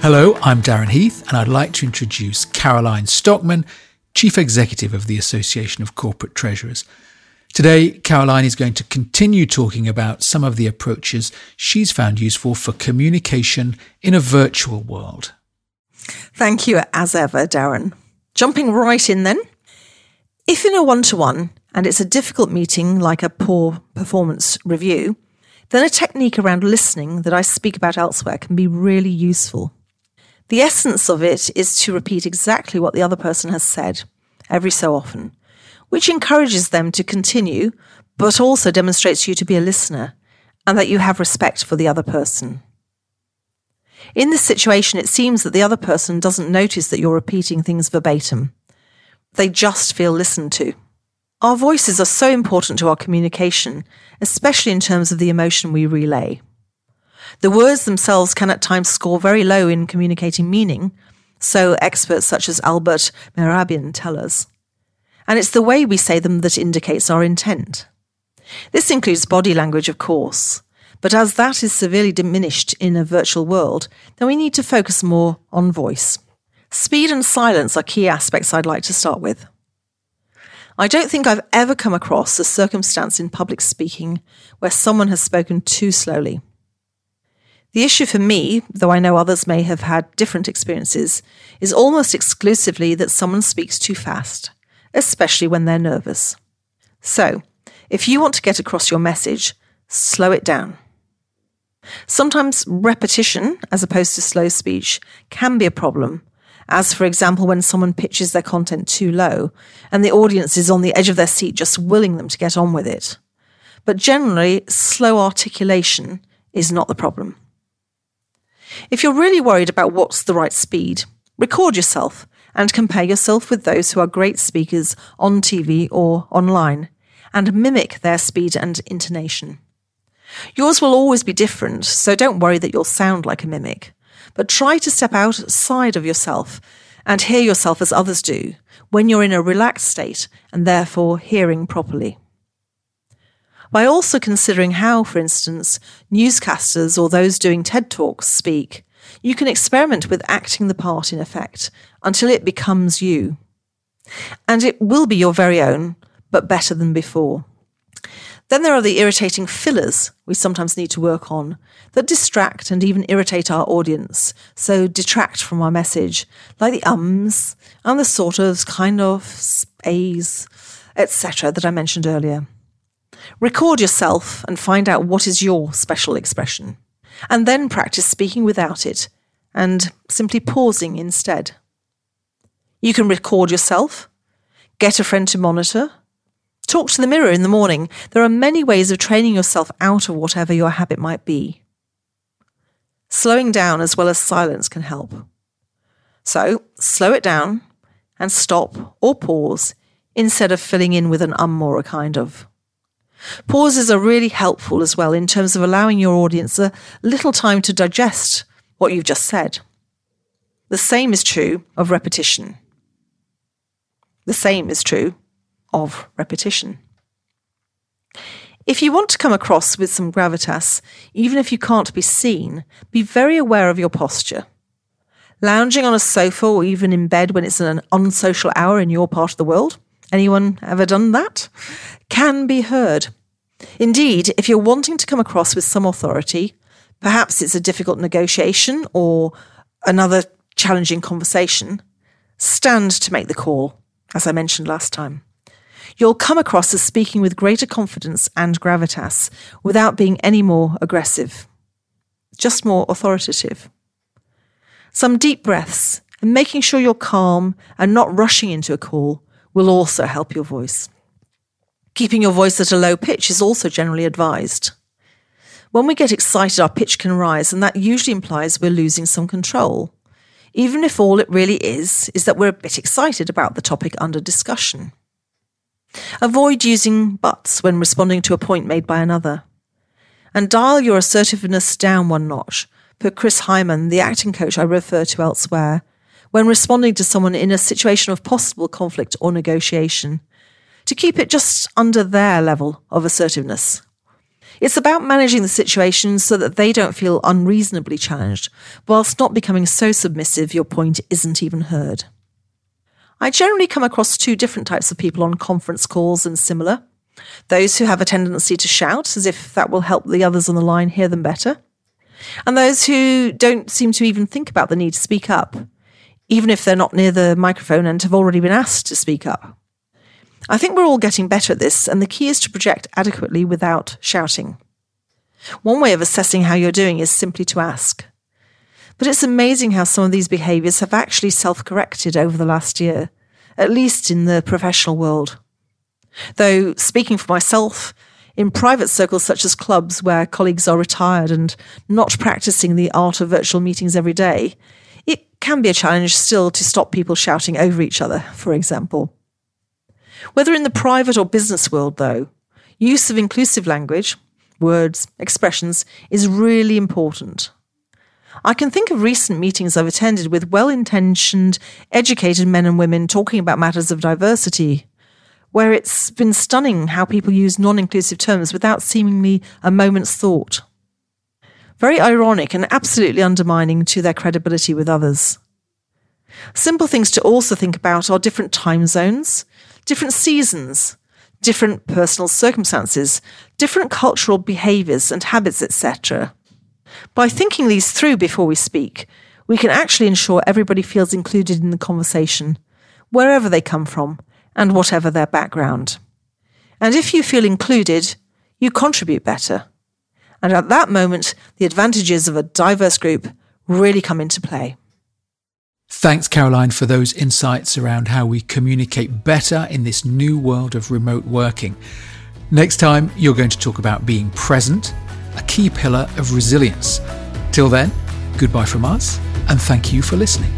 Hello, I'm Darren Heath, and I'd like to introduce Caroline Stockmann, Chief Executive of the Association of Corporate Treasurers. Today, Caroline is going to continue talking about some of the approaches she's found useful for communication in a virtual world. Thank you, as ever, Darren. Jumping right in then. If in a one to one, and it's a difficult meeting like a poor performance review, then a technique around listening that I speak about elsewhere can be really useful. The essence of it is to repeat exactly what the other person has said every so often, which encourages them to continue, but also demonstrates you to be a listener and that you have respect for the other person. In this situation, it seems that the other person doesn't notice that you're repeating things verbatim. They just feel listened to. Our voices are so important to our communication, especially in terms of the emotion we relay. The words themselves can at times score very low in communicating meaning, so experts such as Albert Mehrabian tell us. And it's the way we say them that indicates our intent. This includes body language, of course, but as that is severely diminished in a virtual world, then we need to focus more on voice. Speed and silence are key aspects I'd like to start with. I don't think I've ever come across a circumstance in public speaking where someone has spoken too slowly. The issue for me, though I know others may have had different experiences, is almost exclusively that someone speaks too fast, especially when they're nervous. So, if you want to get across your message, slow it down. Sometimes repetition, as opposed to slow speech, can be a problem, as for example when someone pitches their content too low and the audience is on the edge of their seat just willing them to get on with it. But generally, slow articulation is not the problem. If you're really worried about what's the right speed, record yourself and compare yourself with those who are great speakers on TV or online and mimic their speed and intonation. Yours will always be different, so don't worry that you'll sound like a mimic, but try to step outside of yourself and hear yourself as others do when you're in a relaxed state and therefore hearing properly by also considering how, for instance, newscasters or those doing TED Talks speak, you can experiment with acting the part in effect until it becomes you. And it will be your very own, but better than before. Then there are the irritating fillers we sometimes need to work on that distract and even irritate our audience, so detract from our message, like the ums and the sort of, kind of, a's, etc. that I mentioned earlier. Record yourself and find out what is your special expression, and then practice speaking without it and simply pausing instead. You can record yourself, get a friend to monitor, talk to the mirror in the morning. There are many ways of training yourself out of whatever your habit might be. Slowing down as well as silence can help. So, slow it down and stop or pause instead of filling in with an um or a kind of. Pauses are really helpful as well in terms of allowing your audience a little time to digest what you've just said. The same is true of repetition. The same is true of repetition. If you want to come across with some gravitas, even if you can't be seen, be very aware of your posture. Lounging on a sofa or even in bed when it's an unsocial hour in your part of the world, anyone ever done that? Can be heard. Indeed, if you're wanting to come across with some authority, perhaps it's a difficult negotiation or another challenging conversation, stand to make the call, as I mentioned last time. You'll come across as speaking with greater confidence and gravitas without being any more aggressive, just more authoritative. Some deep breaths and making sure you're calm and not rushing into a call will also help your voice. Keeping your voice at a low pitch is also generally advised. When we get excited, our pitch can rise, and that usually implies we're losing some control, even if all it really is is that we're a bit excited about the topic under discussion. Avoid using buts when responding to a point made by another. And dial your assertiveness down one notch, per Chris Hyman, the acting coach I refer to elsewhere, when responding to someone in a situation of possible conflict or negotiation to keep it just under their level of assertiveness. It's about managing the situation so that they don't feel unreasonably challenged, whilst not becoming so submissive your point isn't even heard. I generally come across two different types of people on conference calls and similar. Those who have a tendency to shout as if that will help the others on the line hear them better. And those who don't seem to even think about the need to speak up, even if they're not near the microphone and have already been asked to speak up. I think we're all getting better at this, and the key is to project adequately without shouting. One way of assessing how you're doing is simply to ask. But it's amazing how some of these behaviours have actually self corrected over the last year, at least in the professional world. Though, speaking for myself, in private circles such as clubs where colleagues are retired and not practicing the art of virtual meetings every day, it can be a challenge still to stop people shouting over each other, for example. Whether in the private or business world, though, use of inclusive language, words, expressions is really important. I can think of recent meetings I've attended with well intentioned, educated men and women talking about matters of diversity, where it's been stunning how people use non inclusive terms without seemingly a moment's thought. Very ironic and absolutely undermining to their credibility with others. Simple things to also think about are different time zones, different seasons, different personal circumstances, different cultural behaviours and habits, etc. By thinking these through before we speak, we can actually ensure everybody feels included in the conversation, wherever they come from and whatever their background. And if you feel included, you contribute better. And at that moment, the advantages of a diverse group really come into play. Thanks, Caroline, for those insights around how we communicate better in this new world of remote working. Next time, you're going to talk about being present a key pillar of resilience. Till then, goodbye from us, and thank you for listening.